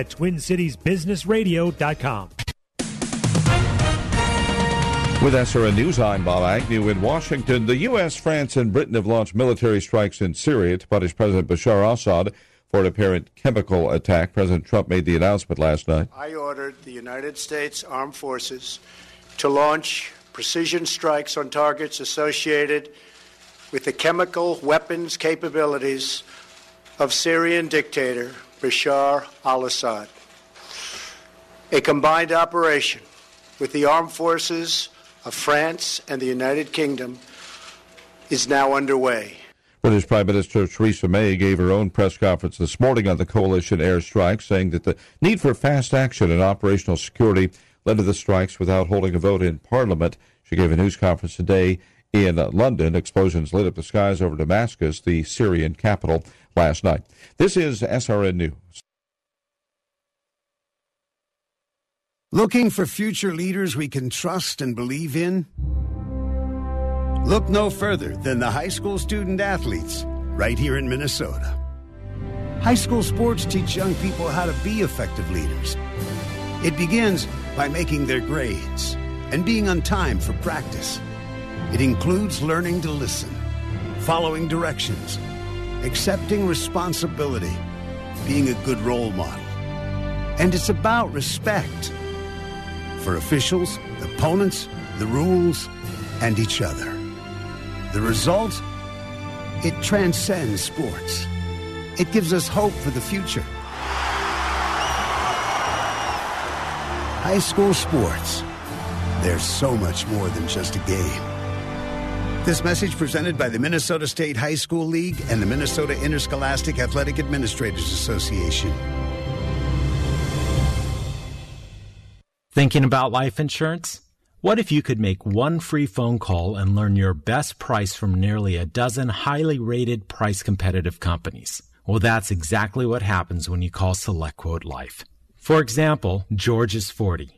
At TwinCitiesBusinessRadio.com. With SRN News, I'm Bob Agnew in Washington. The U.S., France, and Britain have launched military strikes in Syria to punish President Bashar al-Assad for an apparent chemical attack. President Trump made the announcement last night. I ordered the United States Armed Forces to launch precision strikes on targets associated with the chemical weapons capabilities of Syrian dictator Bashar al Assad. A combined operation with the armed forces of France and the United Kingdom is now underway. British Prime Minister Theresa May gave her own press conference this morning on the coalition airstrike, saying that the need for fast action and operational security led to the strikes without holding a vote in Parliament. She gave a news conference today in London. Explosions lit up the skies over Damascus, the Syrian capital, last night. This is SRN News. Looking for future leaders we can trust and believe in? Look no further than the high school student athletes right here in Minnesota. High school sports teach young people how to be effective leaders. It begins by making their grades and being on time for practice. It includes learning to listen, following directions, accepting responsibility, being a good role model. And it's about respect for officials, opponents, the rules, and each other. The result? It transcends sports. It gives us hope for the future. High school sports. There's so much more than just a game. This message presented by the Minnesota State High School League and the Minnesota Interscholastic Athletic Administrators Association. Thinking about life insurance? What if you could make one free phone call and learn your best price from nearly a dozen highly rated price competitive companies? Well, that's exactly what happens when you call SelectQuote Life. For example, George is 40.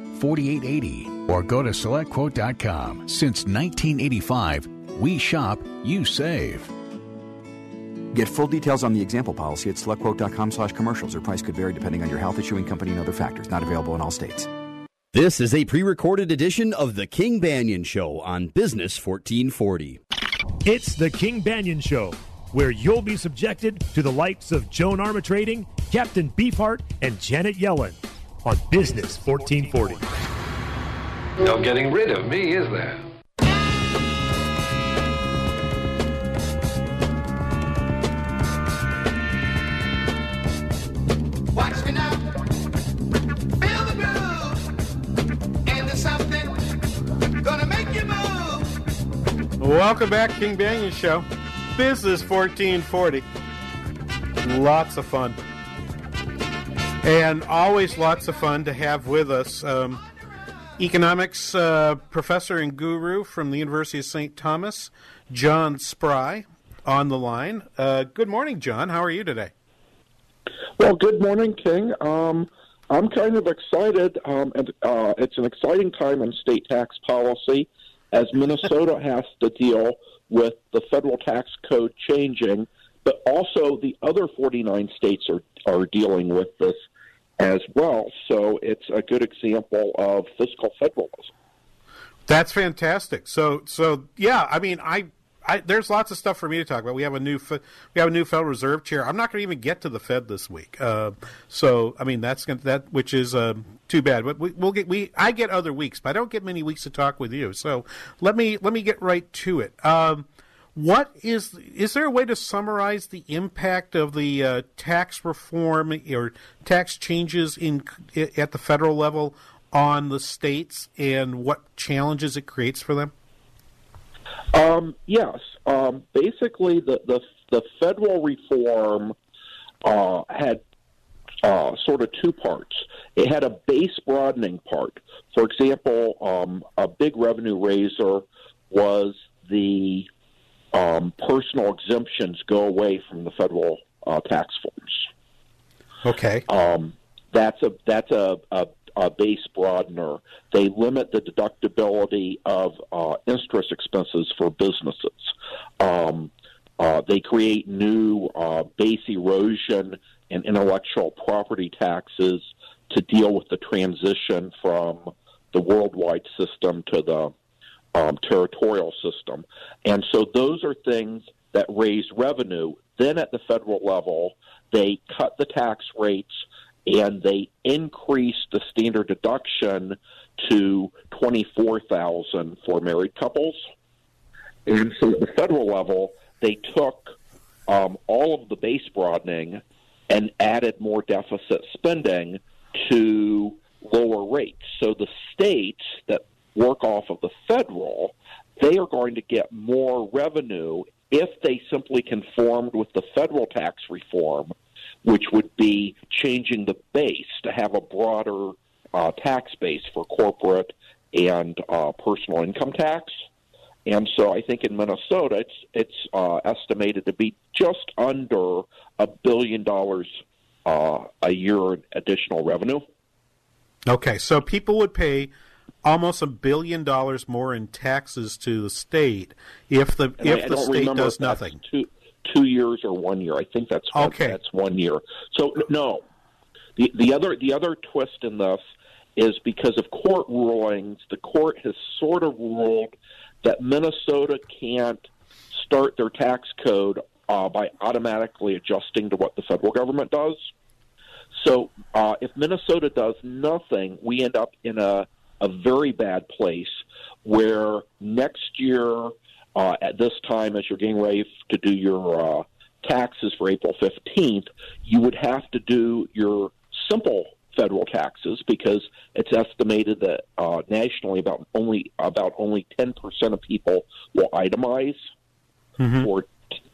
4880 or go to selectquote.com. Since 1985, we shop, you save. Get full details on the example policy at selectquote.com slash commercials. Or price could vary depending on your health issuing company and other factors. Not available in all states. This is a pre-recorded edition of the King Banaian Show on Business 1440. It's the King Banaian Show, where you'll be subjected to the likes of Joan Armatrading, Captain Beefheart, and Janet Yellen on Business 1440. No getting rid of me, is there? Watch me now. Feel the groove. And there's something gonna make you move. Welcome back, King Banaian Show. Business 1440. Lots of fun. And always lots of fun to have with us um, economics uh, professor and guru from the University of St. Thomas, John Spry, on the line. Uh, good morning, John. How are you today? Well, good morning, King. Um, I'm kind of excited, um, and uh, it's an exciting time in state tax policy as Minnesota has to deal with the federal tax code changing, but also the other 49 states are, are dealing with this as well. So it's a good example of fiscal federalism. That's fantastic. So, so yeah, I mean, I I, there's lots of stuff for me to talk about. We have a new we have a new Federal Reserve chair. I'm not going to even get to the Fed this week. Uh, so I mean that's gonna, that which is uh, too bad. But we, we'll get we I get other weeks, but I don't get many weeks to talk with you. So let me let me get right to it. Um, what is is there a way to summarize the impact of the uh, tax reform or tax changes in at the federal level on the states and what challenges it creates for them? Um, yes. Um, basically, the, the the federal reform uh, had uh, sort of two parts. It had a base broadening part. For example, um, a big revenue raiser was the um, personal exemptions go away from the federal uh, tax forms. Okay. Um, that's a that's a, a, a base broadener. They limit the deductibility of uh, interest expenses for businesses. Um, uh, they create new uh, base erosion and intellectual property taxes to deal with the transition from the worldwide system to the um, territorial system. And so those are things that raise revenue. Then at the federal level, they cut the tax rates and they increase the standard deduction to 24,000 for married couples. And so at the federal level, they took um, all of the base broadening and added more deficit spending to lower rates. So the states that work off of the federal, they are going to get more revenue if they simply conformed with the federal tax reform, which would be changing the base to have a broader uh, tax base for corporate and uh, personal income tax. And so I think in Minnesota, it's it's uh, estimated to be just under a billion dollars uh, a year additional revenue. Okay, so people would pay almost a billion dollars more in taxes to the state if the And if I the don't state does nothing. Two two years or one year. I think that's one, Okay. That's one year. So no, the the other the other twist in this is because of court rulings. The court has sort of ruled that Minnesota can't start their tax code uh, by automatically adjusting to what the federal government does. So uh, if Minnesota does nothing, we end up in a, a very bad place where next year, uh, at this time, as you're getting ready to do your uh, taxes for April 15th, you would have to do your simple federal taxes because it's estimated that uh, nationally about only about only 10% of people will itemize for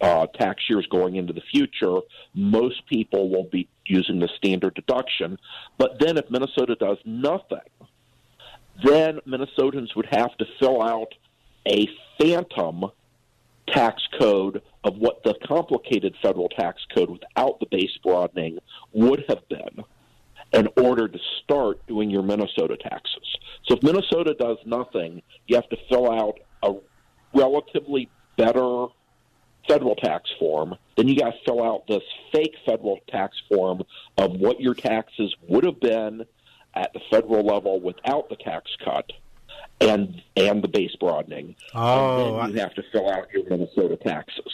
uh, tax years going into the future, most people will be using the standard deduction. But then, if Minnesota does nothing, then Minnesotans would have to fill out a phantom tax code of what the complicated federal tax code without the base broadening would have been in order to start doing your Minnesota taxes. So if Minnesota does nothing, you have to fill out a relatively better federal tax form. Then you got to fill out this fake federal tax form of what your taxes would have been at the federal level without the tax cut and and the base broadening. Oh, and then you have to fill out your Minnesota taxes.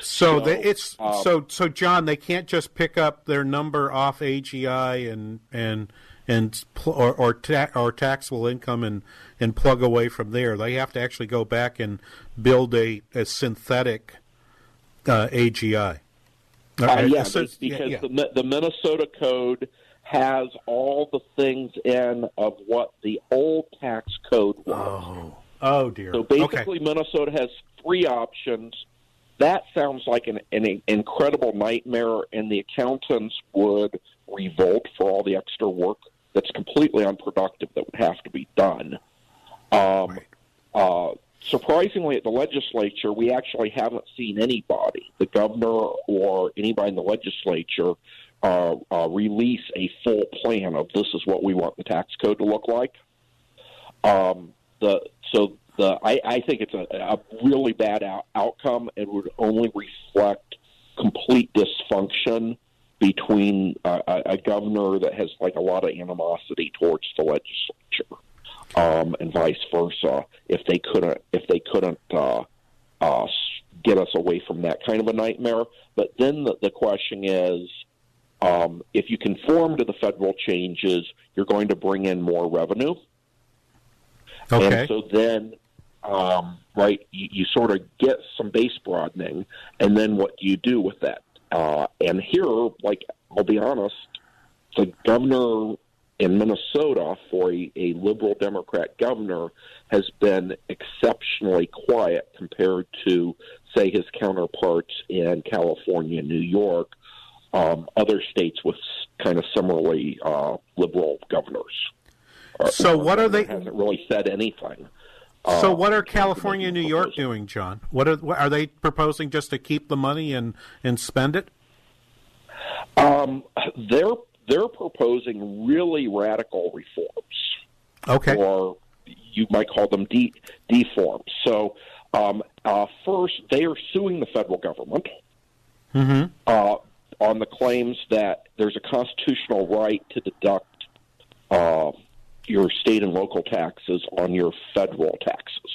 So, they, it's um, so so John. They can't just pick up their number off AGI and and and or or, ta- or taxable income and and plug away from there. They have to actually go back and build a, a synthetic uh, AGI. Uh, Uh, yeah, so- because yeah, The, the Minnesota code has all the things in of what the old tax code was. Oh, oh dear. So basically, Minnesota has three options. That sounds like an, an incredible nightmare, and the accountants would revolt for all the extra work that's completely unproductive that would have to be done. Um, uh, surprisingly, at the legislature, we actually haven't seen anybody, the governor or anybody in the legislature, uh, uh, release a full plan of this is what we want the tax code to look like. Um, the so the I, I think it's a, a really bad out, outcome and would only reflect complete dysfunction between uh, a, a governor that has like a lot of animosity towards the legislature, um, and vice versa. If they couldn't if they couldn't uh, uh, get us away from that kind of a nightmare. But then the, the question is, um, if you conform to the federal changes, you're going to bring in more revenue. Okay. And so then, um, right, you, you sort of get some base broadening, and then what do you do with that? Uh, and here, like, I'll be honest, the governor in Minnesota for a, a liberal Democrat governor has been exceptionally quiet compared to, say, his counterparts in California New York, um, other states with kind of similarly uh, liberal governors. Uh, So what are they- Hasn't really said anything. So, Uh, what are California and New York doing, John? What are what, are they proposing just to keep the money and and spend it? Um, they're they're proposing really radical reforms. Okay. Or you might call them de- deforms. So um, uh, first, they are suing the federal government Mm-hmm. uh, on the claims that there's a constitutional right to deduct uh, your state and local taxes on your federal taxes.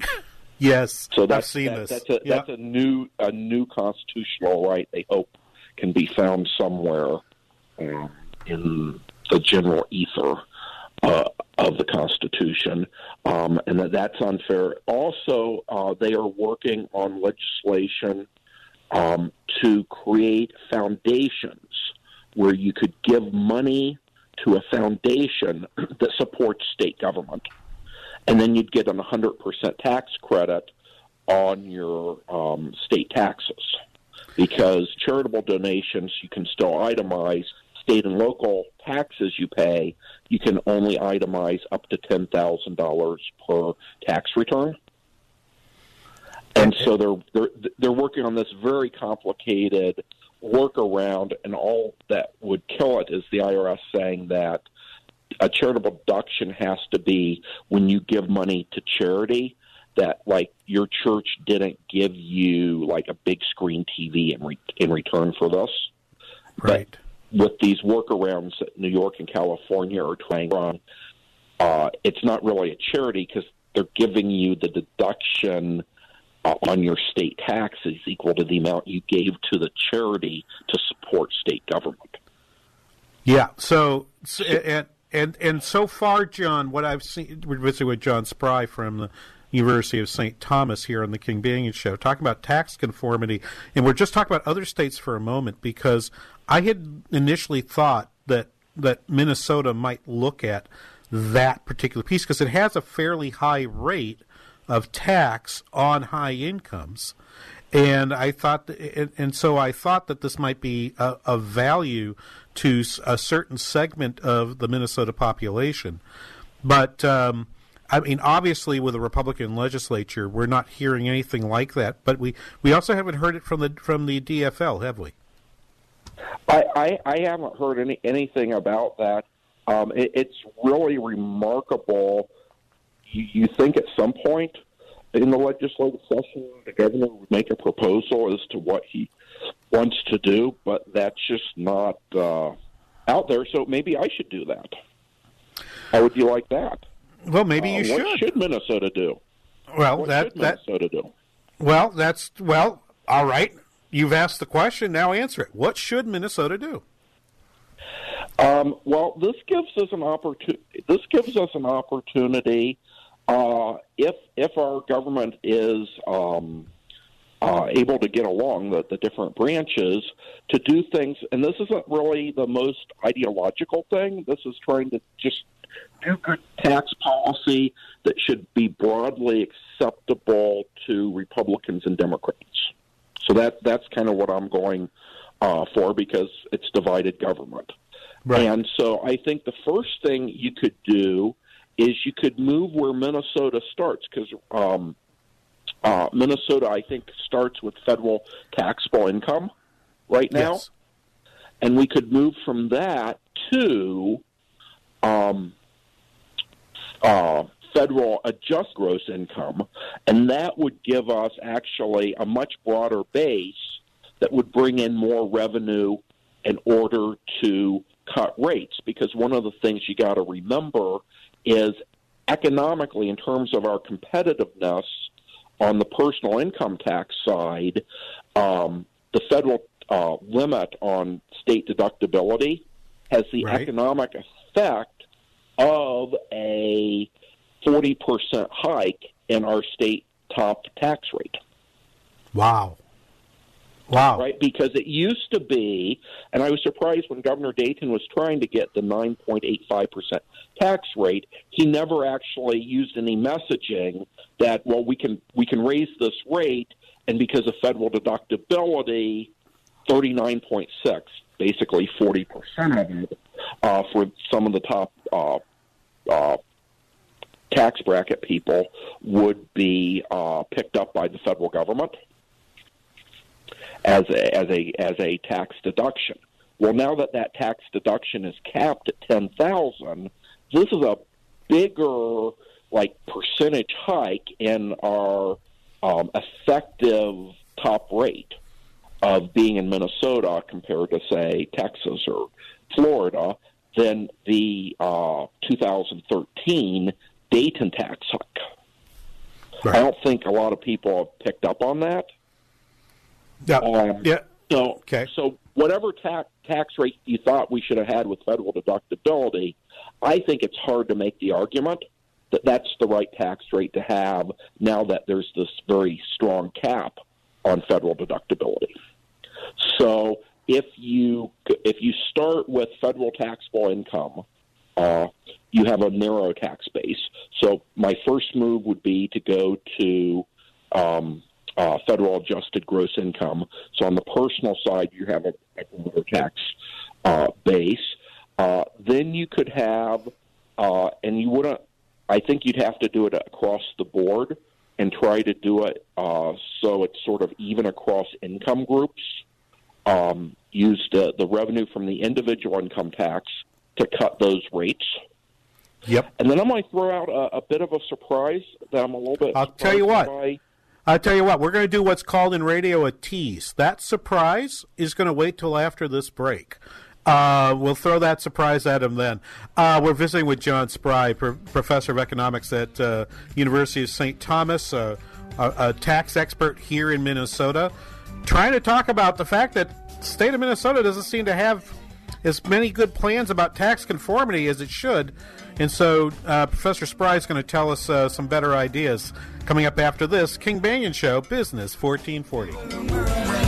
Yes, So I've that's seen that- this. That's a Yeah. that's a new a new constitutional right. They hope can be found somewhere um, in the general ether uh, of the Constitution, um, and that that's unfair. Also, uh, they are working on legislation um, to create foundations where you could give money to a foundation that supports state government. And then you'd get an 100% tax credit on your um, state taxes. Because charitable donations you can still itemize. State and local taxes you pay you can only itemize up to $10,000 per tax return and so they're they're they're working on this very complicated workaround and all that would kill it is the IRS saying that a charitable deduction has to be when you give money to charity that like your church didn't give you like a big screen TV in re- in return for this. Right. With these workarounds that New York and California are trying on, uh, it's not really a charity because they're giving you the deduction uh, on your state taxes equal to the amount you gave to the charity to support state government. Yeah. So and and and so far, John, what I've seen, we're visiting with John Spry from the University of St. Thomas here on the King Banaian Show, talking about tax conformity, and we're just talking about other states for a moment because I had initially thought that that Minnesota might look at that particular piece because it has a fairly high rate of tax on high incomes and I thought, and, so I thought that this might be of value to a certain segment of the Minnesota population. But um, I mean, obviously, with a Republican legislature, we're not hearing anything like that. But we, we also haven't heard it from the from the DFL, have we? I, I, I haven't heard any anything about that. Um, it, it's really remarkable. You, you think at some point in the legislative session, the governor would make a proposal as to what he wants to do, but that's just not uh, out there. So maybe I should do that. How would you like that? Well, maybe Uh, you what should. should Minnesota do? Well, what that should that Minnesota do? well, that's well, all right. You've asked the question. Now answer it. What should Minnesota do? Um, well, this gives us an opportunity. This gives us an opportunity uh, if if our government is um, uh, able to get along the, the different branches to do things. And this isn't really the most ideological thing. This is trying to just do good tax policy that should be broadly acceptable to Republicans and Democrats. So that that's kind of what I'm going uh, for because it's divided government. And so I think the first thing you could do is you could move where Minnesota starts because um, uh, Minnesota, I think, starts with federal taxable income right now. Yes. And we could move from that to um, uh, federal adjust gross income, and that would give us actually a much broader base that would bring in more revenue in order to cut rates. Because one of the things you got to remember is economically, in terms of our competitiveness, on the personal income tax side, um, the federal uh, limit on state deductibility has the Right. economic effect of a 40% hike in our state top tax rate. Wow. Wow. Right? Because it used to be, and I was surprised when Governor Dayton was trying to get the 9.85% tax rate, he never actually used any messaging that, well, we can, we can raise this rate, and because of federal deductibility, 39.6, basically 40% of it, uh, for some of the top uh, uh, tax bracket people would be uh, picked up by the federal government as a, as a as a tax deduction. Well, now that that tax deduction is capped at ten thousand, this is a bigger like percentage hike in our um, effective top rate of being in Minnesota compared to say Texas or Florida than the uh, 2013 Dayton tax hike. I don't think a lot of people have picked up on that. Yeah. Um, yeah. So, so whatever tax tax rate you thought we should have had with federal deductibility, I think it's hard to make the argument that that's the right tax rate to have now that there's this very strong cap on federal deductibility. So if you if you start with federal taxable income, uh, you have a narrow tax base. So my first move would be to go to um, uh, federal adjusted gross income. So on the personal side, you have a, a lower tax uh, base. Uh, then you could have, uh, and you wouldn't. I think you'd have to do it across the board and try to do it uh, so it's sort of even across income groups. Um, use the, the revenue from the individual income tax to cut those rates. Yep. And then I might throw out a, a bit of a surprise that I'm a little bit. I'll tell you what. by. I'll tell you what. We're going to do what's called in radio a tease. That surprise is going to wait till after this break. Uh, we'll throw that surprise at him then. Uh, we're visiting with John Spry, pro- professor of economics at uh, University of St. Thomas, a, a tax expert here in Minnesota, trying to talk about the fact that state of Minnesota doesn't seem to have as many good plans about tax conformity as it should. And so uh, Professor Spry is going to tell us uh, some better ideas coming up after this King Banaian Show, Business 1440.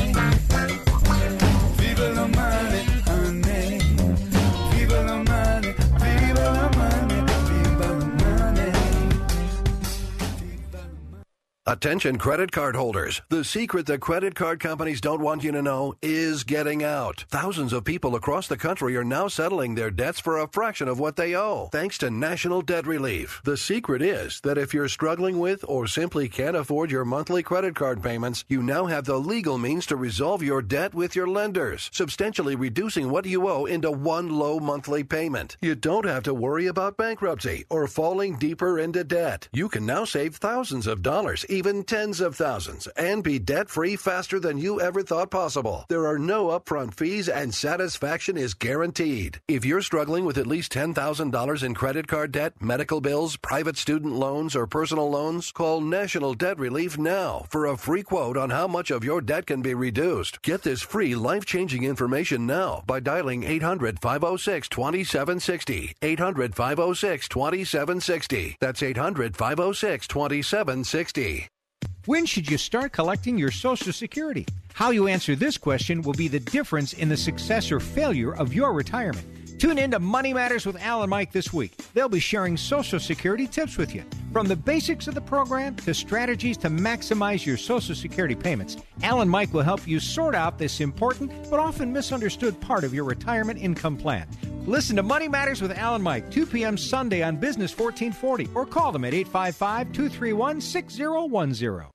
Attention credit card holders. The secret that credit card companies don't want you to know is getting out. Thousands of people across the country are now settling their debts for a fraction of what they owe, thanks to National Debt Relief. The secret is that if you're struggling with or simply can't afford your monthly credit card payments, you now have the legal means to resolve your debt with your lenders, substantially reducing what you owe into one low monthly payment. You don't have to worry about bankruptcy or falling deeper into debt. You can now save thousands of dollars, even tens of thousands, and be debt free faster than you ever thought possible. There are no upfront fees and satisfaction is guaranteed. If you're struggling with at least $10,000 in credit card debt, medical bills, private student loans, or personal loans, call National Debt Relief now for a free quote on how much of your debt can be reduced. Get this free life changing information now by dialing 800 506 2760. 800 506 2760. That's 800 506 2760. When should you start collecting your Social Security? How you answer this question will be the difference in the success or failure of your retirement. Tune in to Money Matters with Al and Mike this week. They'll be sharing Social Security tips with you. From the basics of the program to strategies to maximize your Social Security payments, Al and Mike will help you sort out this important but often misunderstood part of your retirement income plan. Listen to Money Matters with Al and Mike, 2 p.m. Sunday on Business 1440, or call them at 855 231 6010.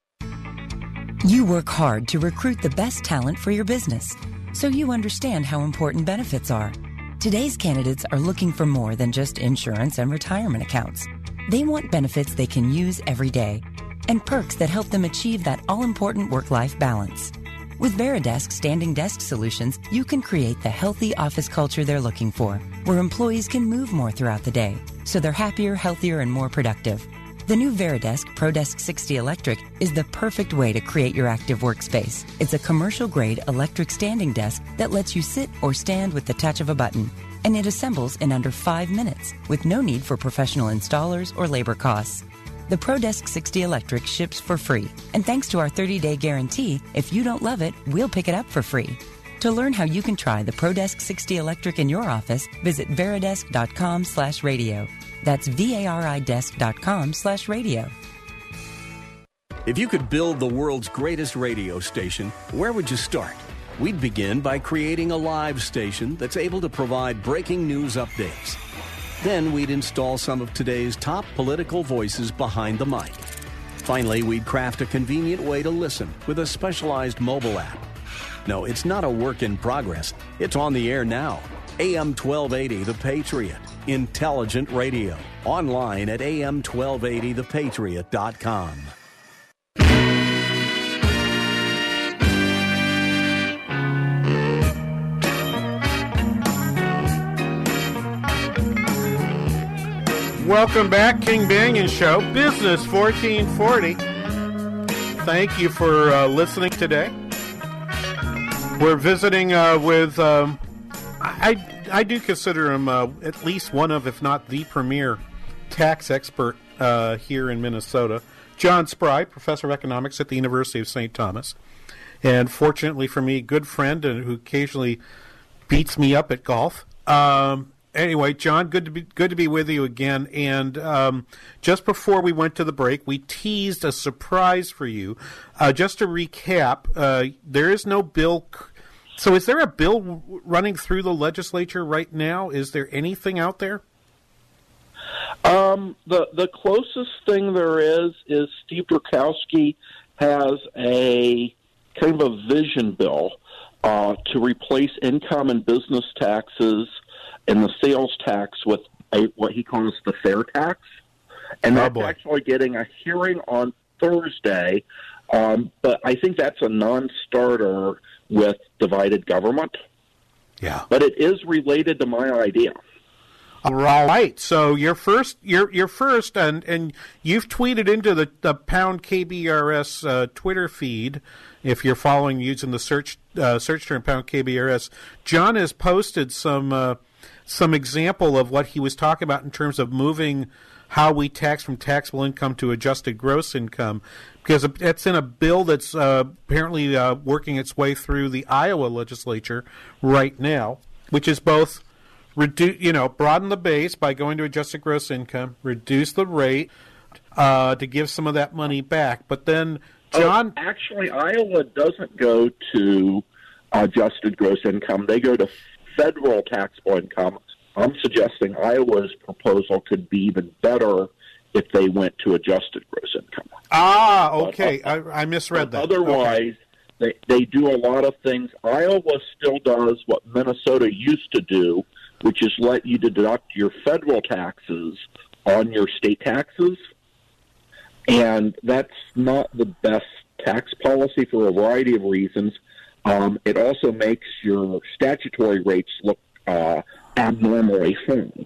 You work hard to recruit the best talent for your business, so you understand how important benefits are. Today's candidates are looking for more than just insurance and retirement accounts. They want benefits they can use every day and perks that help them achieve that all important work life balance. With Varidesk Standing Desk Solutions, you can create the healthy office culture they're looking for, where employees can move more throughout the day, so they're happier, healthier, and more productive. The new Varidesk ProDesk 60 Electric is the perfect way to create your active workspace. It's a commercial grade electric standing desk that lets you sit or stand with the touch of a button. And it assembles in under five minutes with no need for professional installers or labor costs. The ProDesk 60 Electric ships for free. And thanks to our 30 day guarantee, if you don't love it, we'll pick it up for free. To learn how you can try the ProDesk 60 Electric in your office, visit varidesk.com slash radio. That's V-A-R-I desk.com slash radio. If you could build the world's greatest radio station, where would you start? We'd begin by creating a live station that's able to provide breaking news updates. Then we'd install some of today's top political voices behind the mic. Finally, we'd craft a convenient way to listen with a specialized mobile app. No, it's not a work in progress. It's on the air now. AM 1280 The Patriot. Intelligent radio. Online at am1280thepatriot.com. Welcome back, King Banaian Show, Business 1440. Thank you for uh, listening today. We're visiting uh, with, um, I, I do consider him uh, at least one of, if not the premier tax expert uh, here in Minnesota, John Spry, professor of economics at the University of St. Thomas. And fortunately for me, good friend and who occasionally beats me up at golf. Um, anyway, John, good to be good to be with you again. And um, just before we went to the break, we teased a surprise for you. Uh, just to recap, uh, there is no bill. So, is there a bill running through the legislature right now? Is there anything out there? Um, the the closest thing there is is Steve Drazkowski has a kind of a vision bill uh, to replace income and business taxes and the sales tax with a, what he calls the fair tax, and Oh, that's actually getting a hearing on Thursday. Um, but I think that's a non-starter with divided government. Yeah, but it is related to my idea. All right. So you're first. You're you're first, and and you've tweeted into the the pound KBRS uh, Twitter feed. If you're following using the search uh, search term pound KBRS, John has posted some uh, some example of what he was talking about in terms of moving how we tax from taxable income to adjusted gross income, because that's in a bill that's uh, apparently uh, working its way through the Iowa legislature right now, which is both reduce, you know, broaden the base by going to adjusted gross income, reduce the rate uh, to give some of that money back. But then, John, Oh, actually, Iowa doesn't go to adjusted gross income; they go to federal taxable income. I'm suggesting Iowa's proposal could be even better if they went to adjusted gross income. ah, okay, I, I misread that. Otherwise, they they do a lot of things. Iowa still does what Minnesota used to do, which is let you deduct your federal taxes on your state taxes, and that's not the best tax policy for a variety of reasons. Um, it also makes your statutory rates look uh, abnormally high.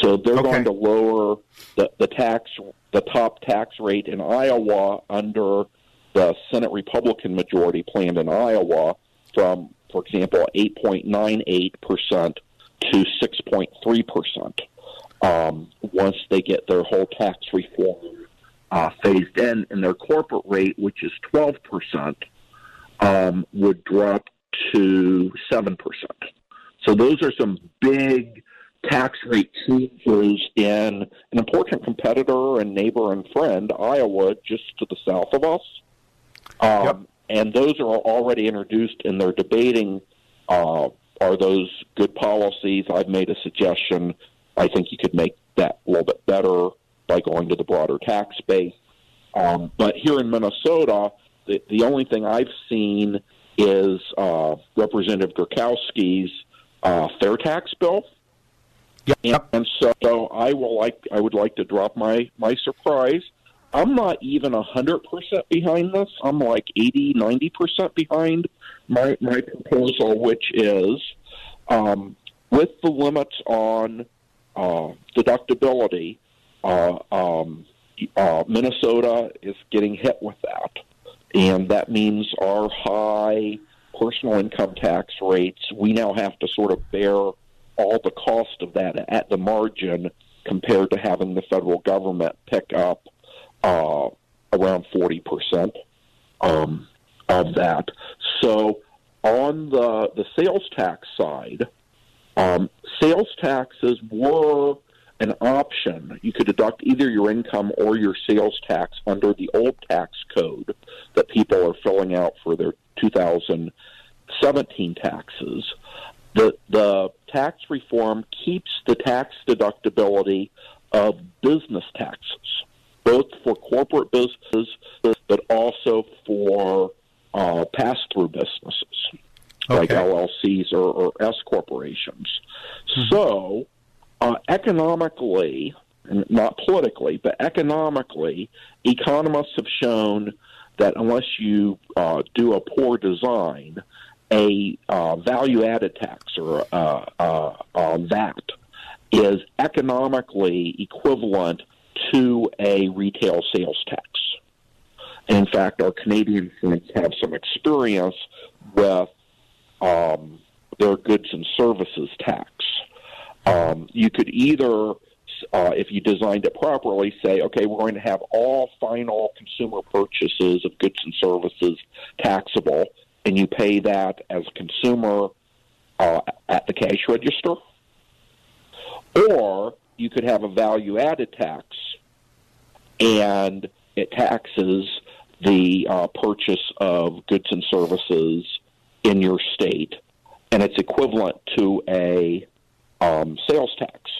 So they're going to lower the, the tax, the top tax rate in Iowa under the Senate Republican majority planned in Iowa from, for example, 8.98 percent to 6.3 percent um, once they get their whole tax reform uh, phased in, and their corporate rate, which is 12 percent, um, would drop to 7 percent. So those are some big tax rate changes in an important competitor and neighbor and friend, Iowa, just to the south of us. Um, And those are already introduced, and they're debating uh, are those good policies? I've made a suggestion. I think you could make that a little bit better by going to the broader tax base. Um, but here in Minnesota, the, the only thing I've seen is uh, Representative Drazkowski's uh, fair tax bill. Yep. And, and so I will like I would like to drop my my surprise. I'm not even a hundred percent behind this. I'm like 80, 90 percent behind my my proposal, which is um, with the limits on uh, deductibility. Uh, um, uh, Minnesota is getting hit with that, and that means our high personal income tax rates. We now have to sort of bear all the cost of that at the margin compared to having the federal government pick up uh, around forty percent um, of that. So on the the sales tax side, um, sales taxes were an option. You could deduct either your income or your sales tax under the old tax code that people are filling out for their 2017 taxes. The the tax reform keeps the tax deductibility of business taxes, both for corporate businesses but also for uh, pass through businesses like LLCs or, or S corporations. So, uh, economically, not politically, but economically, economists have shown that unless you uh, do a poor design, a uh, value added tax or uh, uh, uh, VAT is economically equivalent to a retail sales tax. In fact, our Canadian friends have some experience with um, their goods and services tax. Um, you could either, uh, if you designed it properly, say, okay, we're going to have all final consumer purchases of goods and services taxable, and you pay that as a consumer uh, at the cash register. Or you could have a value added tax, and it taxes the uh, purchase of goods and services in your state, and it's equivalent to a um, sales tax.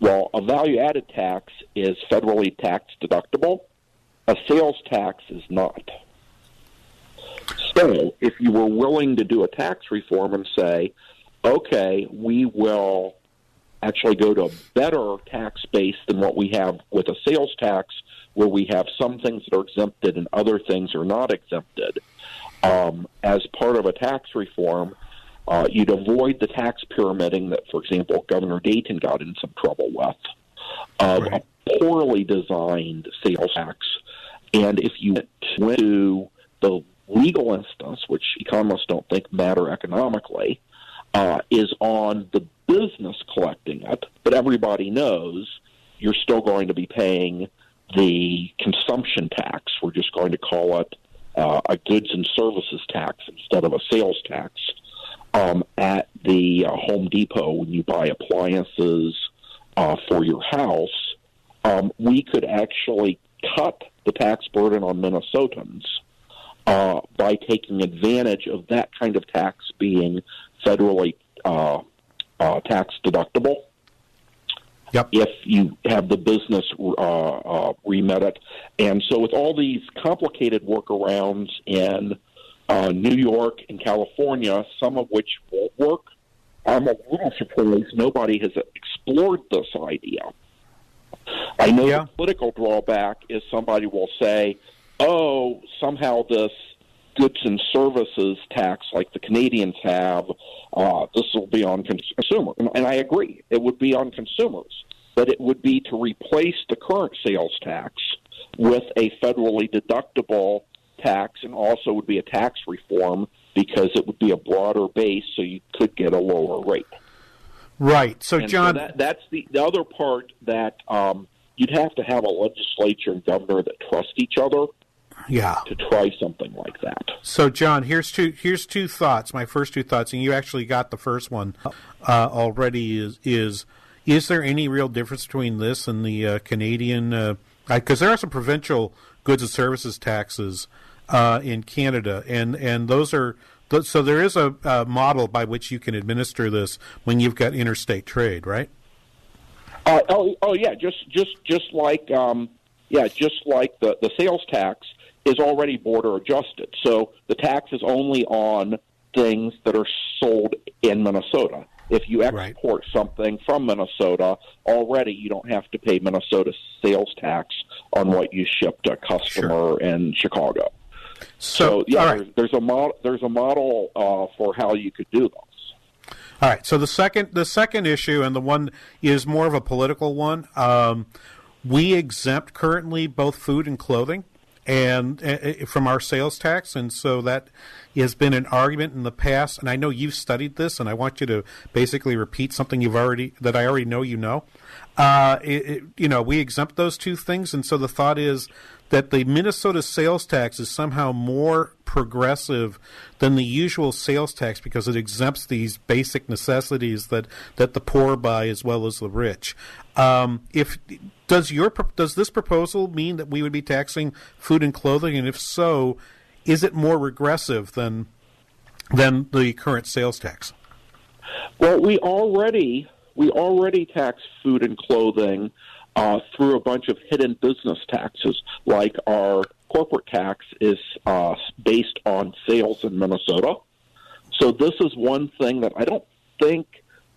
Well, a value added tax is federally tax deductible, a sales tax is not. So, if you were willing to do a tax reform and say, okay, we will actually go to a better tax base than what we have with a sales tax, where we have some things that are exempted and other things are not exempted. Um, as part of a tax reform, uh, you'd avoid the tax pyramiding that, for example, Governor Dayton got in some trouble with, of a poorly designed sales tax. And if you went to the legal instance, which economists don't think matter economically, uh, is on the business collecting it, but everybody knows you're still going to be paying the consumption tax. We're just going to call it uh, a goods and services tax instead of a sales tax um, at the uh, Home Depot when you buy appliances uh, for your house. Um, we could actually cut the tax burden on Minnesotans uh, by taking advantage of that kind of tax being federally uh, uh, tax deductible. Yep. If you have the business uh, uh, remit it, and so with all these complicated workarounds in uh, New York and California, some of which won't work, I'm a little surprised nobody has explored this idea. I know the political drawback is somebody will say, "Oh, somehow this goods and services tax, like the Canadians have, uh, this will be on consumers." And, and I agree, it would be on consumers, but it would be to replace the current sales tax with a federally deductible tax, and also would be a tax reform because it would be a broader base, so you could get a lower rate. Right. So, And John, that, that's the, the other part that um, you'd have to have a legislature and governor that trust each other yeah. to try something like that. So, John, here's two here's two thoughts. My first two thoughts, and you actually got the first one uh, already. Is is is there any real difference between this and the uh, Canadian? Because there are some provincial goods and services taxes uh, in Canada, and and those are th- so there is a, a model by which you can administer this when you've got interstate trade, right? Uh, oh, oh yeah, just just just like um, yeah, just like the the sales tax is already border adjusted. So the tax is only on things that are sold in Minnesota. If you export something from Minnesota, already you don't have to pay Minnesota sales tax on what you ship to a customer in Chicago. So, yeah, there's, there's a model. There's a model uh, for how you could do this. All right. So the second the second issue and the one is more of a political one. Um, we exempt currently both food and clothing and uh, from our sales tax and so that has been an argument in the past and I know you've studied this and I want you to basically repeat something you've already that I already know you know uh, it, it, you know we exempt those two things and so the thought is that the Minnesota sales tax is somehow more progressive than the usual sales tax because it exempts these basic necessities that, that the poor buy as well as the rich. Um, if does your does this proposal mean that we would be taxing food and clothing, and if so, is it more regressive than than the current sales tax? Well, we already we already tax food and clothing uh, through a bunch of hidden business taxes, like our corporate tax is uh, based on sales in Minnesota. So this is one thing that I don't think,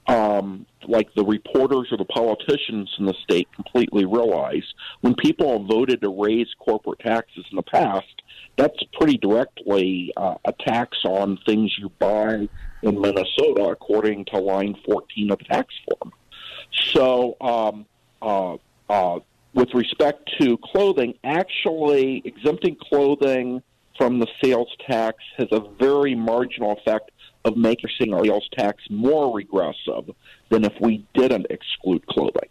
um, like the reporters or the politicians in the state, completely realize. When people have voted to raise corporate taxes in the past, that's pretty directly uh, a tax on things you buy in Minnesota, according to line 14 of the tax form. So, um, uh, uh, with respect to clothing, actually exempting clothing from the sales tax has a very marginal effect of making our sales tax more regressive than if we didn't exclude clothing.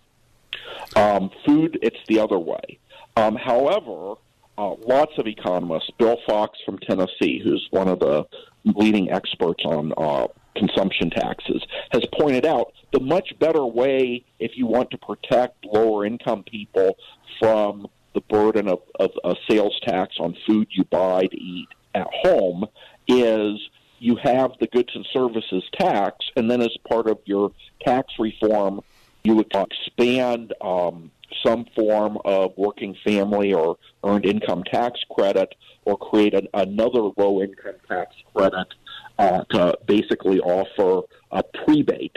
Um, food, it's the other way. Um, however, uh, lots of economists, Bill Fox from Tennessee, who's one of the leading experts on uh, consumption taxes, has pointed out the much better way if you want to protect lower income people from the burden of, of a sales tax on food you buy to eat at home is you have the goods and services tax, and then as part of your tax reform, you would expand um, some form of working family or earned income tax credit or create an, another low income tax credit uh, to basically offer a prebate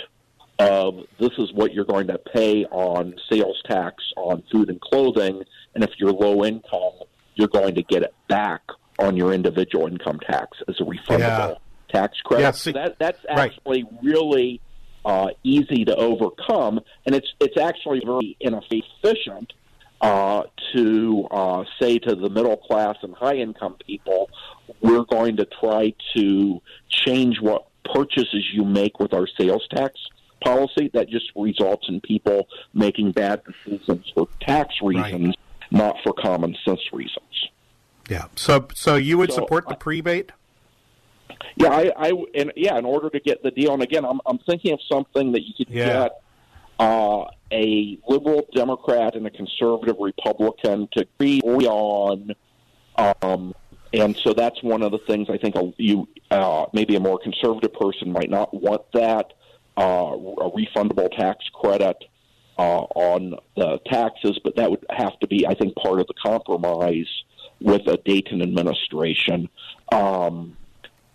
of this is what you're going to pay on sales tax on food and clothing, and if you're low income, you're going to get it back on your individual income tax as a refundable Yeah. tax credit. Yeah, so see- that that's right. actually really uh, easy to overcome, and it's it's actually very inefficient uh, to uh, say to the middle class and high income people, we're going to try to change what purchases you make with our sales tax policy. That just results in people making bad decisions for tax reasons, not for common sense reasons. Yeah. So so you would So, support the prebate? Yeah, I, I and yeah, in order to get the deal, and again, I'm I'm thinking of something that you could Yeah. get uh, a liberal Democrat and a conservative Republican to agree on, um, and so that's one of the things I think a, you uh, maybe a more conservative person might not want that uh, a refundable tax credit uh, on the taxes, but that would have to be, I think, part of the compromise with a Dayton administration. Um,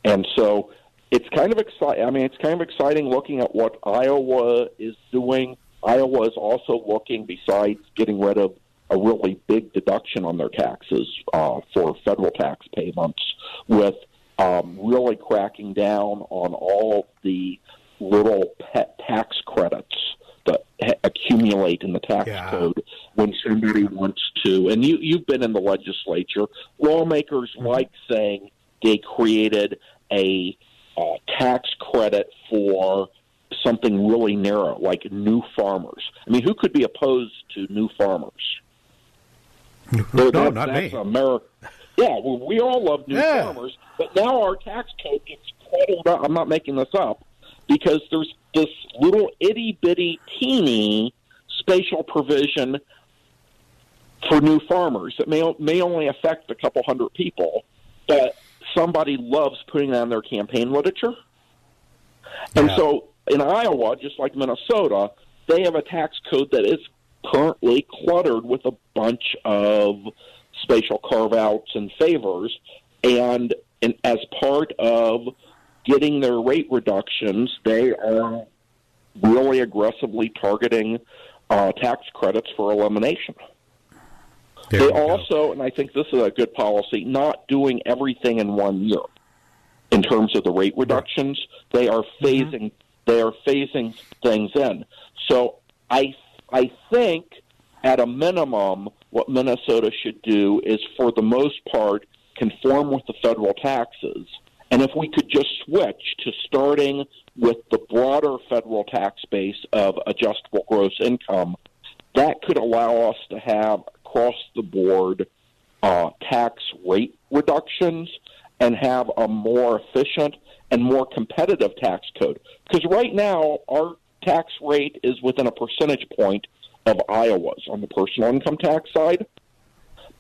and so it's kind of exciting. I mean, it's kind of exciting looking at what Iowa is doing. Iowa is also looking, besides getting rid of a really big deduction on their taxes uh, for federal tax payments, with um, really cracking down on all the little pet tax credits that ha- accumulate in the tax code when somebody wants to. And you, you've been in the legislature. Lawmakers like saying they created a uh, tax credit for something really narrow, like new farmers. I mean, who could be opposed to new farmers? No, That- not me. America. Yeah, well, we all love new Yeah. farmers, but now our tax code gets up. I'm not making this up because there's this little itty bitty teeny spatial provision for new farmers that may may only affect a couple hundred people, but somebody loves putting that on their campaign literature. And so in Iowa, just like Minnesota, they have a tax code that is currently cluttered with a bunch of spatial carve outs and favors. And, and as part of getting their rate reductions, they are really aggressively targeting uh, tax credits for elimination. they also, and I think this is a good policy, not doing everything in one year in terms of the rate reductions. They are phasing they are phasing things in. So I I think at a minimum, what Minnesota should do is, for the most part, conform with the federal taxes. And if we could just switch to starting with the broader federal tax base of adjustable gross income, that could allow us to have across the board uh, tax rate reductions and have a more efficient and more competitive tax code. Because right now, our tax rate is within a percentage point of Iowa's on the personal income tax side.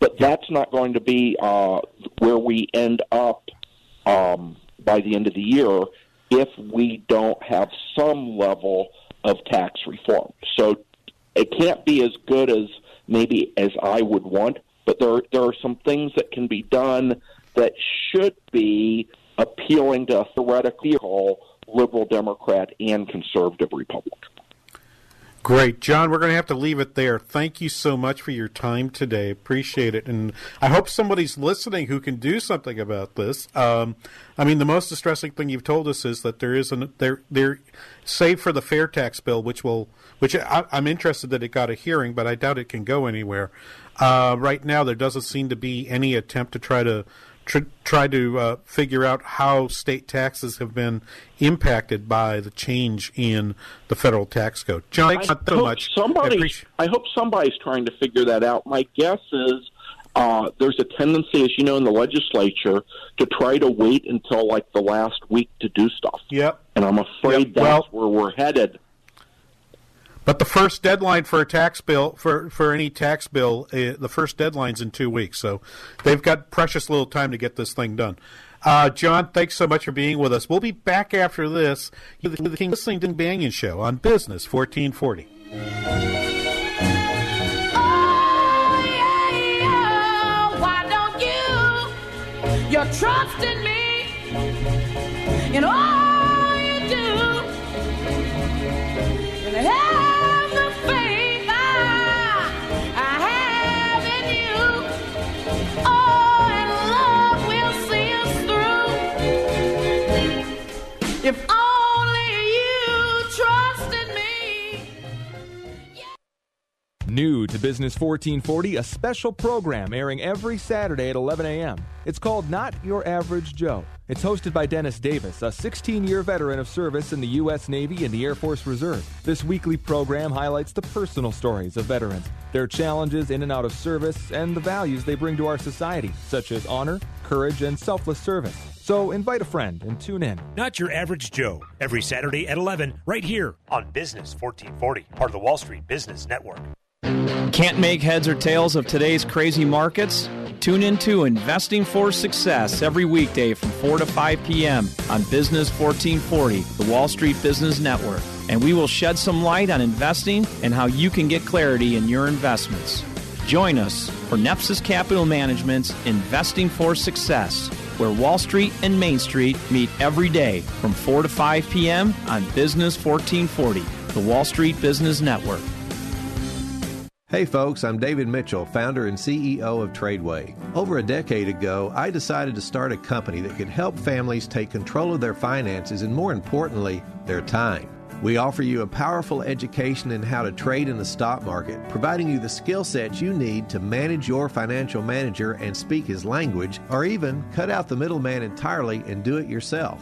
But that's not going to be uh, where we end up um, by the end of the year if we don't have some level of tax reform. So it can't be as good as maybe as I would want, but there there are some things that can be done that should be appealing to a theoretical liberal Democrat and conservative Republican. Great. John, we're going to have to leave it there. Thank you so much for your time today. Appreciate it. And I hope somebody's listening who can do something about this. Um, I mean, the most distressing thing you've told us is that there isn't, there, there, save for the fair tax bill, which will, which I, I'm interested that it got a hearing, but I doubt it can go anywhere. Uh, right now, there doesn't seem to be any attempt to try to tr- try to uh, figure out how state taxes have been impacted by the change in the federal tax code. John, thanks I so hope much. I Somebody, appreciate- I hope somebody's trying to figure that out. My guess is uh, there's a tendency, as you know, in the legislature to try to wait until like the last week to do stuff. Yep. And I'm afraid Yep. that's Well- where we're headed. But the first deadline for a tax bill for for any tax bill, uh, the first deadline's in two weeks. So they've got precious little time to get this thing done. Uh, John, thanks so much for being with us. We'll be back after this. You're listening to Banaian Show on Business 1440. Why don't you? You trust in me in all New to Business 1440, a special program airing every Saturday at 11 a.m. It's called Not Your Average Joe. It's hosted by Dennis Davis, a 16 year veteran of service in the U.S. Navy and the Air Force Reserve. This weekly program highlights the personal stories of veterans, their challenges in and out of service, and the values they bring to our society, such as honor, courage, and selfless service. So invite a friend and tune in. Not Your Average Joe, every Saturday at 11, right here on Business 1440, part of the Wall Street Business Network. Can't make heads or tails of today's crazy markets? Tune into Investing for Success every weekday from 4 to 5 p.m. on Business 1440, the Wall Street Business Network. And we will shed some light on investing and how you can get clarity in your investments. Join us for Nepsis Capital Management's Investing for Success, where Wall Street and Main Street meet every day from 4 to 5 p.m. on Business 1440, the Wall Street Business Network. Hey folks, I'm David Mitchell, founder and CEO of Tradeway. Over a decade ago, I decided to start a company that could help families take control of their finances and, more importantly, their time. We offer you a powerful education in how to trade in the stock market, providing you the skill sets you need to manage your financial manager and speak his language, or even cut out the middleman entirely and do it yourself.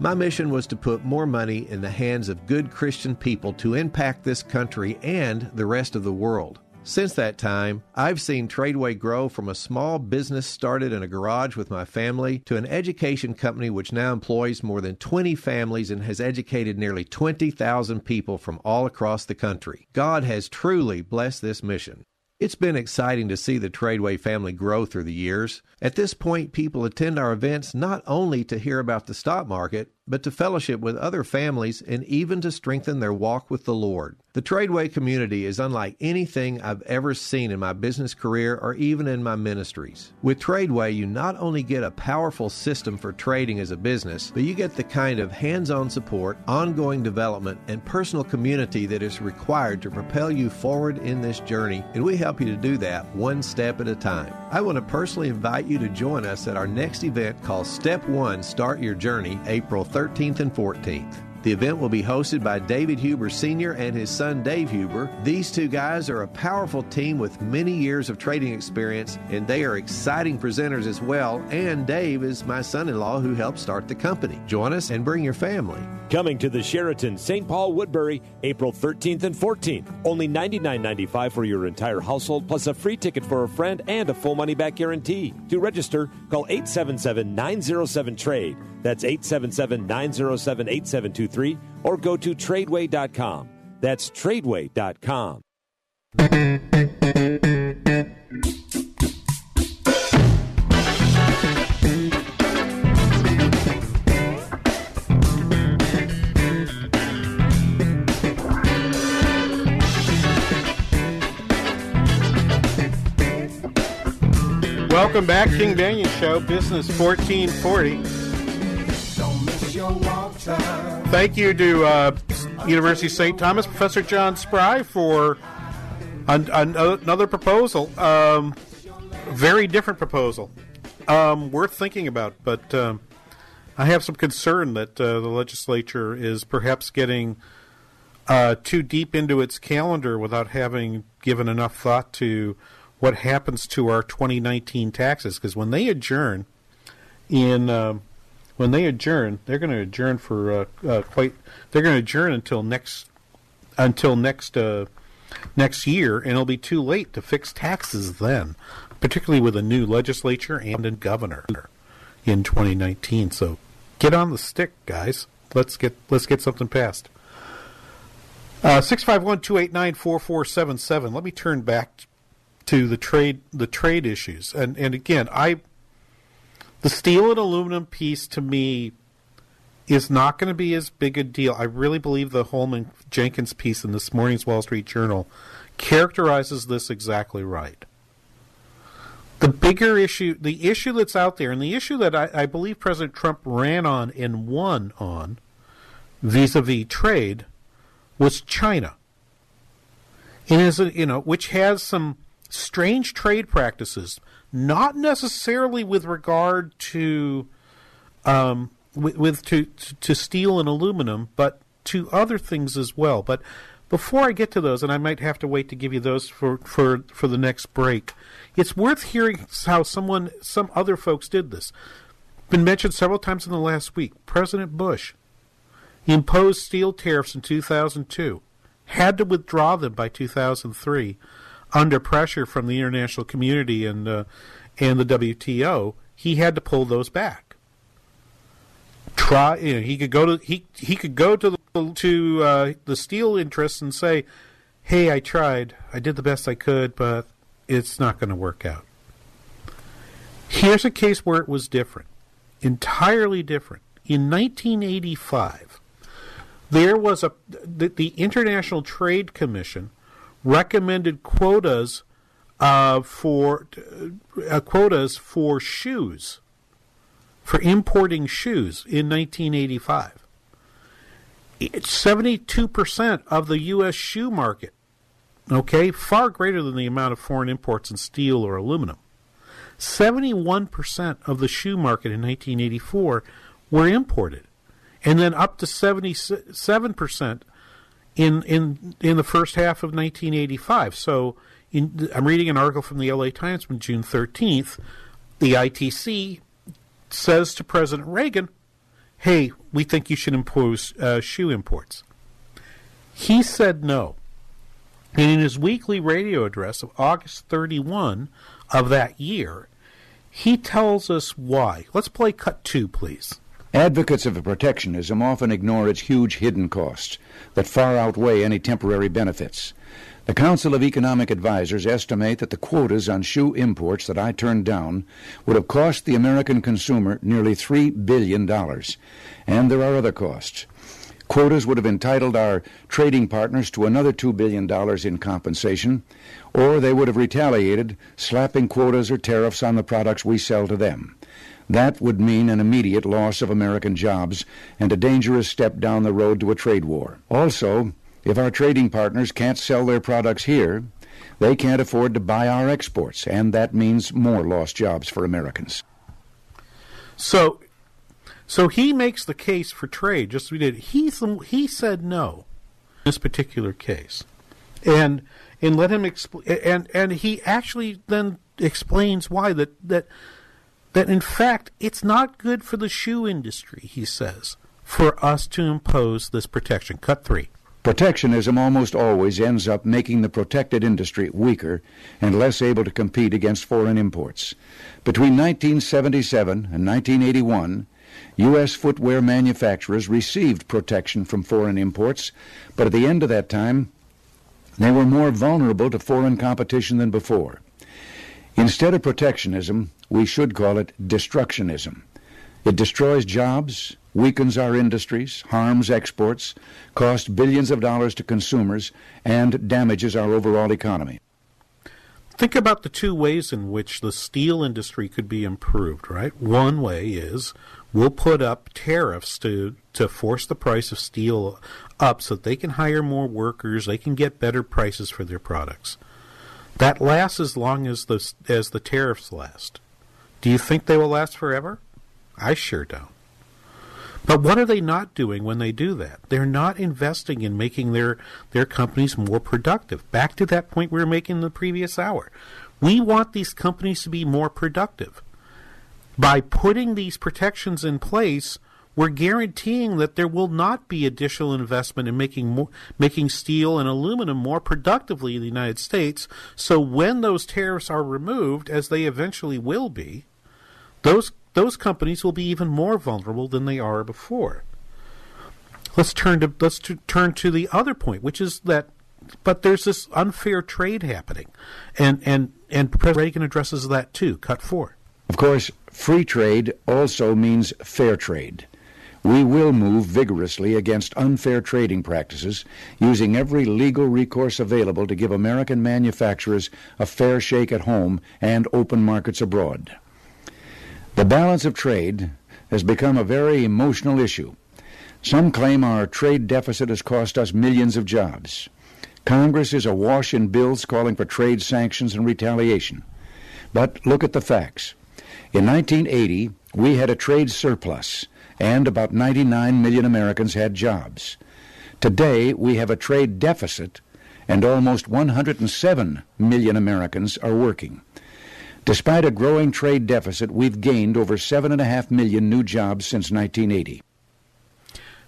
My mission was to put more money in the hands of good Christian people to impact this country and the rest of the world. Since that time, I've seen Tradeway grow from a small business started in a garage with my family to an education company which now employs more than 20 families and has educated nearly 20,000 people from all across the country. God has truly blessed this mission. It's been exciting to see the Tradeway family grow through the years. At this point, people attend our events not only to hear about the stock market, but to fellowship with other families and even to strengthen their walk with the Lord. The Tradeway community is unlike anything I've ever seen in my business career or even in my ministries. With Tradeway, you not only get a powerful system for trading as a business, but you get the kind of hands on support, ongoing development, and personal community that is required to propel you forward in this journey, and we help you to do that one step at a time. I want to personally invite you to join us at our next event called Step 1 Start Your Journey, April 13th and 14th. The event will be hosted by David Huber Sr. and his son Dave Huber. These two guys are a powerful team with many years of trading experience, and they are exciting presenters as well. And Dave is my son in law who helped start the company. Join us and bring your family. Coming to the Sheraton St. Paul Woodbury April 13th and 14th. Only $99.95 for your entire household, plus a free ticket for a friend and a full money back guarantee. To register, call 877 907 TRADE. That's 877 907 8723 or go to tradeway.com. That's tradeway.com. Welcome back, King Banaian Show, Business 1440. Thank you to uh, University of St. Thomas, Professor John Spry, for an, an, another proposal. Um, very different proposal. Um, worth thinking about, but um, I have some concern that uh, the legislature is perhaps getting uh, too deep into its calendar without having given enough thought to what happens to our 2019 taxes. Because when they adjourn in um, when they adjourn, they're going to adjourn for uh, uh, quite. They're going to adjourn until next until next uh, next year, and it'll be too late to fix taxes then, particularly with a new legislature and a governor in 2019. So get on the stick, guys. Let's get let's get something passed. Uh, Six five one two eight nine four four seven seven. Let me turn back to the trade the trade issues, and and again, I the steel and aluminum piece to me is not going to be as big a deal. I really believe the Holman Jenkins piece in this morning's Wall Street Journal characterizes this exactly right. The bigger issue, the issue that's out there, and the issue that I, I believe President Trump ran on and won on vis a vis trade was China. And is you know, which has some strange trade practices, not necessarily with regard to um, with, with to, to steel and aluminum, but to other things as well. But before I get to those, and I might have to wait to give you those for, for, for the next break, it's worth hearing how someone some other folks did this. Been mentioned several times in the last week. President Bush he imposed steel tariffs in 2002, had to withdraw them by 2003 under pressure from the international community and uh, and the WTO. He had to pull those back. Try, you know, he could go to he he could go to the to uh, the steel interests and say, "Hey, I tried. I did the best I could, but it's not going to work out." Here's a case where it was different, entirely different. In 1985, there was a the, the International Trade Commission recommended quotas uh, for uh, quotas for shoes for importing shoes in 1985. It's 72% of the U.S. shoe market. Okay, far greater than the amount of foreign imports in steel or aluminum. 71% of the shoe market in 1984 were imported, and then up to 77% in in in the first half of 1985. So, in, I'm reading an article from the LA Times from June 13th. The ITC says to President Reagan, "Hey, we think you should impose uh, shoe imports." He said no. And in his weekly radio address of August 31 of that year, he tells us why. Let's play cut two, please. Advocates of protectionism often ignore its huge hidden costs that far outweigh any temporary benefits. The Council of Economic Advisers estimate that the quotas on shoe imports that I turned down would have cost the American consumer nearly $3 billion. And there are other costs. Quotas would have entitled our trading partners to another $2 billion in compensation, or they would have retaliated, slapping quotas or tariffs on the products we sell to them. That would mean an immediate loss of American jobs and a dangerous step down the road to a trade war. Also, if our trading partners can't sell their products here, they can't afford to buy our exports, and that means more lost jobs for Americans. So, So he makes the case for trade, just as we did. The, he said no in this particular case, and and let him expl- and and he actually then explains why that that that in fact it's not good for the shoe industry. He says for us to impose this protection. Cut three. Protectionism almost always ends up making the protected industry weaker and less able to compete against foreign imports. Between 1977 and 1981, U.S. footwear manufacturers received protection from foreign imports, but at the end of that time, they were more vulnerable to foreign competition than before. Instead of protectionism, we should call it destructionism. It destroys jobs, weakens our industries, harms exports, costs billions of dollars to consumers, and damages our overall economy. Think about the two ways in which the steel industry could be improved, right? One way is we'll put up tariffs to, to force the price of steel up so that they can hire more workers, they can get better prices for their products. That lasts as long as the, as the tariffs last. Do you think they will last forever? I sure don't. But what are they not doing when they do that? They're not investing in making their, their companies more productive. Back to that point we were making in the previous hour. We want these companies to be more productive. By putting these protections in place, we're guaranteeing that there will not be additional investment in making more, making steel and aluminum more productively in the United States. So when those tariffs are removed, as they eventually will be, those those companies will be even more vulnerable than they are before. Let's turn to let's turn to the other point, which is that, but there's this unfair trade happening, and and and President Reagan addresses that too. Cut four. Of course, free trade also means fair trade. We will move vigorously against unfair trading practices, using every legal recourse available to give American manufacturers a fair shake at home and open markets abroad. The balance of trade has become a very emotional issue. Some claim our trade deficit has cost us millions of jobs. Congress is awash in bills calling for trade sanctions and retaliation. But look at the facts. In 1980, we had a trade surplus, and about 99 million Americans had jobs. Today, we have a trade deficit, and almost 107 million Americans are working. Despite a growing trade deficit, we've gained over 7.5 million new jobs since 1980.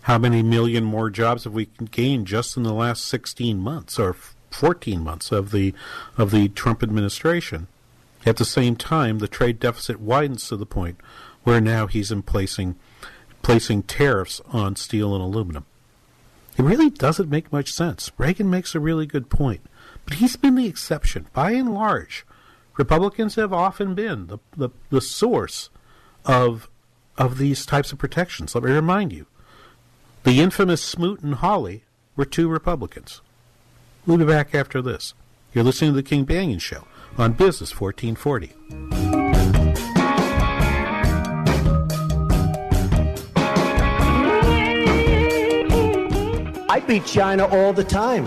How many million more jobs have we gained just in the last 16 months or 14 months of the of the Trump administration? At the same time, the trade deficit widens to the point where now he's in placing placing tariffs on steel and aluminum. It really doesn't make much sense. Reagan makes a really good point, but he's been the exception. By and large, Republicans have often been the, the, the source of of these types of protections. Let me remind you, the infamous Smoot and Hawley were two Republicans. We'll be back after this. You're listening to the King Banaian Show on Business 1440. I beat China all the time.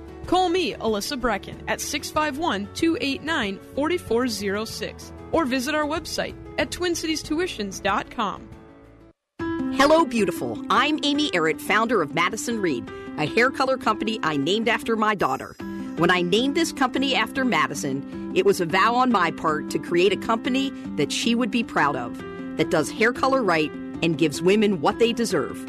Call me, Alyssa Brecken, at 651 289 4406 or visit our website at twincitiestuitions.com. Hello, beautiful. I'm Amy Errett, founder of Madison Reed, a hair color company I named after my daughter. When I named this company after Madison, it was a vow on my part to create a company that she would be proud of, that does hair color right and gives women what they deserve.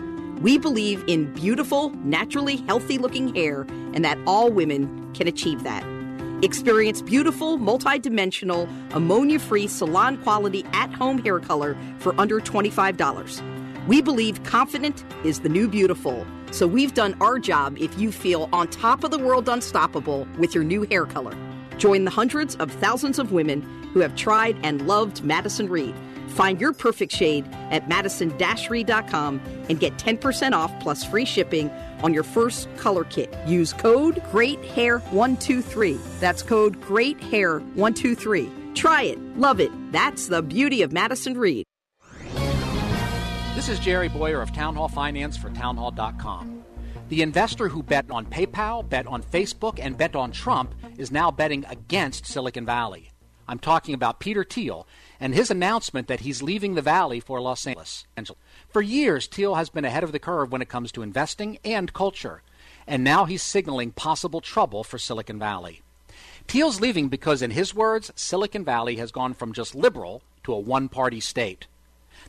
We believe in beautiful, naturally healthy looking hair and that all women can achieve that. Experience beautiful, multi-dimensional, ammonia-free, salon quality at-home hair color for under $25. We believe confident is the new beautiful. So we've done our job if you feel on top of the world unstoppable with your new hair color. Join the hundreds of thousands of women who have tried and loved Madison Reed. Find your perfect shade at madison-reed.com and get 10% off plus free shipping on your first color kit. Use code GREATHAIR123. That's code GREATHAIR123. Try it. Love it. That's the beauty of Madison Reed. This is Jerry Boyer of Town Hall Finance for townhall.com. The investor who bet on PayPal, bet on Facebook, and bet on Trump is now betting against Silicon Valley. I'm talking about Peter Thiel and his announcement that he's leaving the Valley for Los Angeles. For years, Thiel has been ahead of the curve when it comes to investing and culture, and now he's signaling possible trouble for Silicon Valley. Thiel's leaving because, in his words, Silicon Valley has gone from just liberal to a one party state.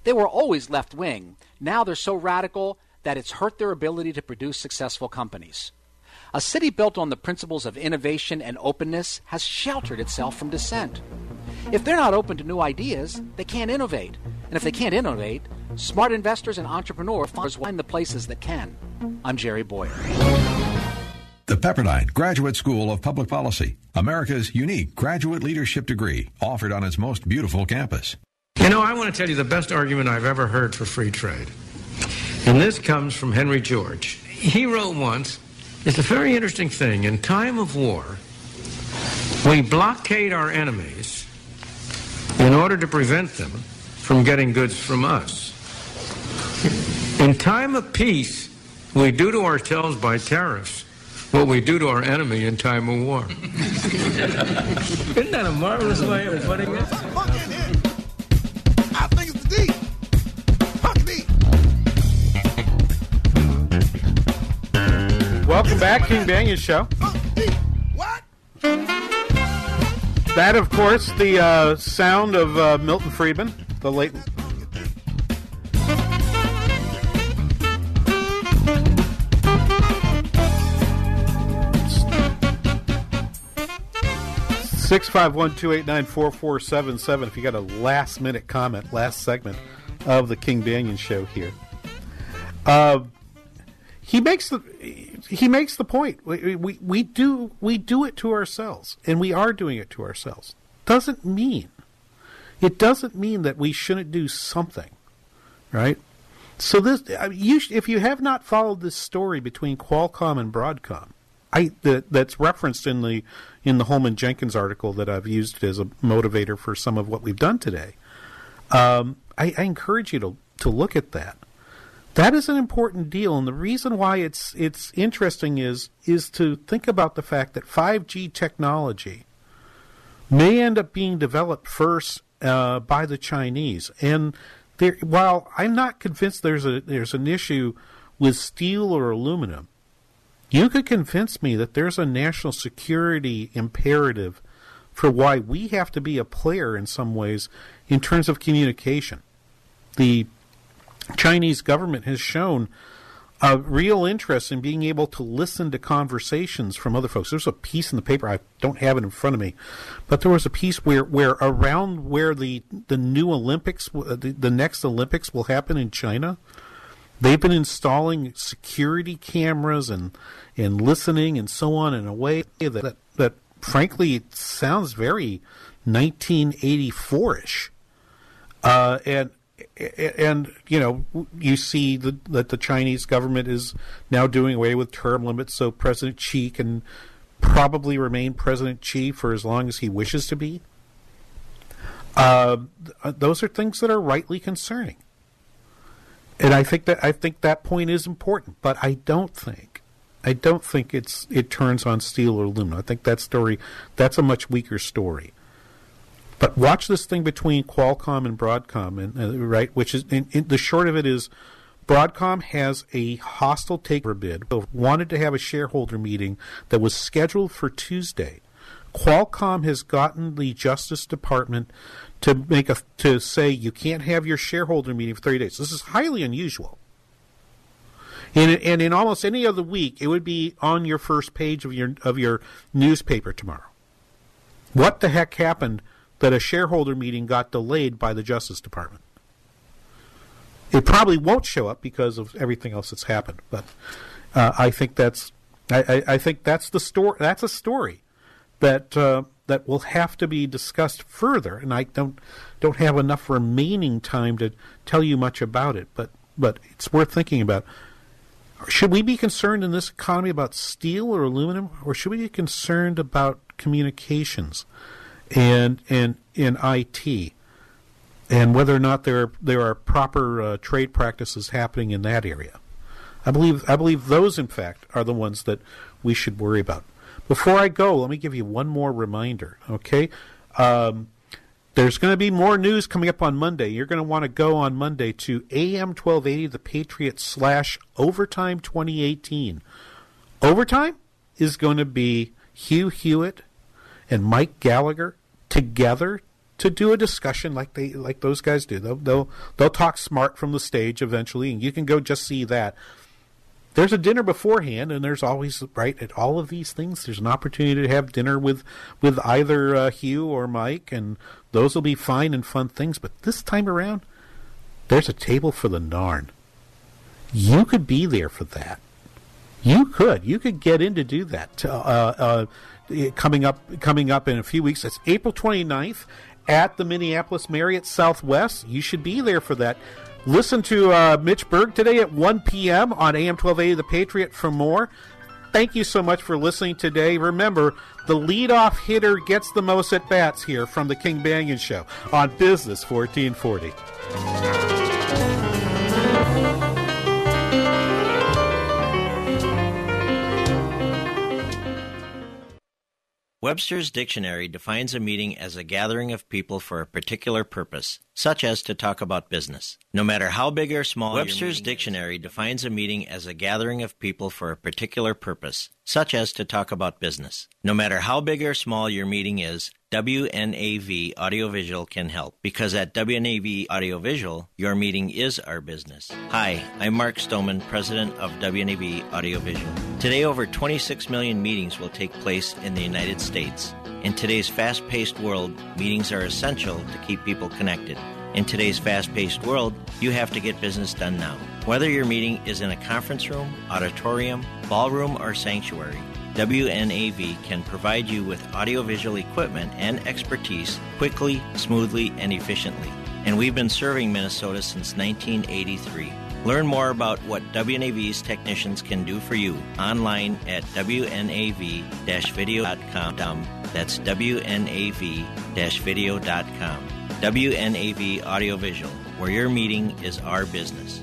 They were always left wing. Now they're so radical that it's hurt their ability to produce successful companies. A city built on the principles of innovation and openness has sheltered itself from dissent. If they're not open to new ideas, they can't innovate. And if they can't innovate, smart investors and entrepreneurs find the places that can. I'm Jerry Boyer. The Pepperdine Graduate School of Public Policy, America's unique graduate leadership degree, offered on its most beautiful campus. You know, I want to tell you the best argument I've ever heard for free trade. And this comes from Henry George. He wrote once, it's a very interesting thing. In time of war, we blockade our enemies in order to prevent them from getting goods from us. In time of peace, we do to ourselves by tariffs what we do to our enemy in time of war. Isn't that a marvelous way of putting it? I think it's deep. Punk deep. Welcome back, King Banaian Show. That, of course, the uh, sound of uh, Milton Friedman, the late. Six five one two eight nine four four seven seven. If you got a last minute comment, last segment of the King Banaian Show here, uh, he makes the he makes the point. We, we we do we do it to ourselves, and we are doing it to ourselves. Doesn't mean it doesn't mean that we shouldn't do something, right? So this, you, if you have not followed this story between Qualcomm and Broadcom, I that that's referenced in the in the Holman Jenkins article that I've used as a motivator for some of what we've done today. Um, I, I encourage you to to look at that. That is an important deal, and the reason why it's it's interesting is is to think about the fact that 5G technology may end up being developed first uh, by the Chinese. And there, while I'm not convinced there's a there's an issue with steel or aluminum, you could convince me that there's a national security imperative for why we have to be a player in some ways in terms of communication. The Chinese government has shown a real interest in being able to listen to conversations from other folks. There's a piece in the paper I don't have it in front of me, but there was a piece where, where around where the the new Olympics, the, the next Olympics will happen in China, they've been installing security cameras and and listening and so on in a way that that, that frankly it sounds very 1984ish, uh, and and you know you see the, that the Chinese government is now doing away with term limits, so President Xi can probably remain President Xi for as long as he wishes to be. Uh, those are things that are rightly concerning, and I think that I think that point is important. But I don't think, I don't think it's it turns on steel or aluminum. I think that story that's a much weaker story. But watch this thing between Qualcomm and Broadcom, and uh, right, which is in, the short of it is Broadcom has a hostile takeover bid. Wanted to have a shareholder meeting that was scheduled for Tuesday. Qualcomm has gotten the Justice Department to make a to say you can't have your shareholder meeting for 30 days. This is highly unusual. And, and in almost any other week, it would be on your first page of your of your newspaper tomorrow. What the heck happened that a shareholder meeting got delayed by the Justice Department? It probably won't show up because of everything else that's happened. But uh, I think that's I, I, I think that's the story. That's a story that uh, that will have to be discussed further. And I don't don't have enough remaining time to tell you much about it. But but it's worth thinking about. Should we be concerned in this economy about steel or aluminum, or should we be concerned about communications and and in IT, and whether or not there are, there are proper uh, trade practices happening in that area? I believe I believe those, in fact, are the ones that we should worry about. Before I go, let me give you one more reminder. Okay. Um, there's going to be more news coming up on Monday. You're going to want to go on Monday to AM 1280 The Patriot slash Overtime 2018. Overtime is going to be Hugh Hewitt and Mike Gallagher together to do a discussion like they like those guys do. They'll they'll they'll talk smart from the stage eventually, and you can go just see that. There's a dinner beforehand, and there's always right at all of these things. There's an opportunity to have dinner with with either uh, Hugh or Mike, and those will be fine and fun things. But this time around, there's a table for the Narn. You could be there for that. You could. You could get in to do that. Uh, uh, coming up, coming up in a few weeks. It's April 29th at the Minneapolis Marriott Southwest. You should be there for that. Listen to uh, Mitch Berg today at 1 p.m. on AM 1280 The Patriot for more. Thank you so much for listening today. Remember, the leadoff hitter gets the most at bats here from the King Banaian Show on Business 1440. Webster's Dictionary defines a meeting as a gathering of people for a particular purpose, such as to talk about business. No matter how big or small Webster's Dictionary defines a meeting as a gathering of people for a particular purpose, such as to talk about business. No matter how big or small your meeting is, WNAV Audiovisual can help because at WNAV Audiovisual, your meeting is our business. Hi, I'm Mark Stoneman, president of WNAV Audiovisual. Today, over 26 million meetings will take place in the United States. In today's fast paced world, meetings are essential to keep people connected. In today's fast paced world, you have to get business done now. Whether your meeting is in a conference room, auditorium, ballroom, or sanctuary, WNAV can provide you with audiovisual equipment and expertise quickly, smoothly, and efficiently. And we've been serving Minnesota since 1983. Learn more about what WNAV's technicians can do for you online at WNAV-video.com. That's WNAV-video.com. WNAV Audiovisual, where your meeting is our business.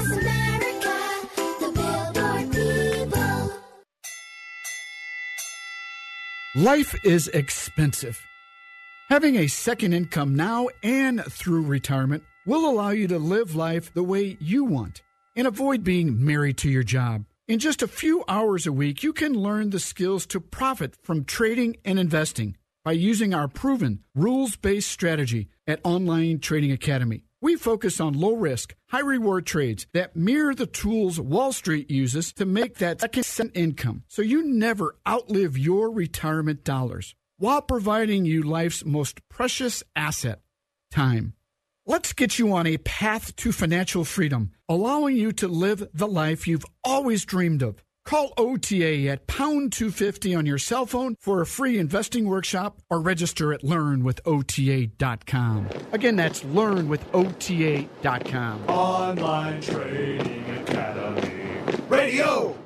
Life is expensive. Having a second income now and through retirement will allow you to live life the way you want and avoid being married to your job. In just a few hours a week, you can learn the skills to profit from trading and investing by using our proven rules based strategy at Online Trading Academy. We focus on low risk, high reward trades that mirror the tools Wall Street uses to make that second cent income so you never outlive your retirement dollars while providing you life's most precious asset, time. Let's get you on a path to financial freedom, allowing you to live the life you've always dreamed of. Call OTA at pound 250 on your cell phone for a free investing workshop or register at learnwithota.com. Again, that's learnwithota.com. Online Trading Academy. Radio.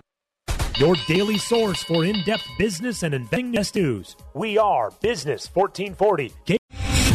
Your daily source for in depth business and investing news. We are Business 1440.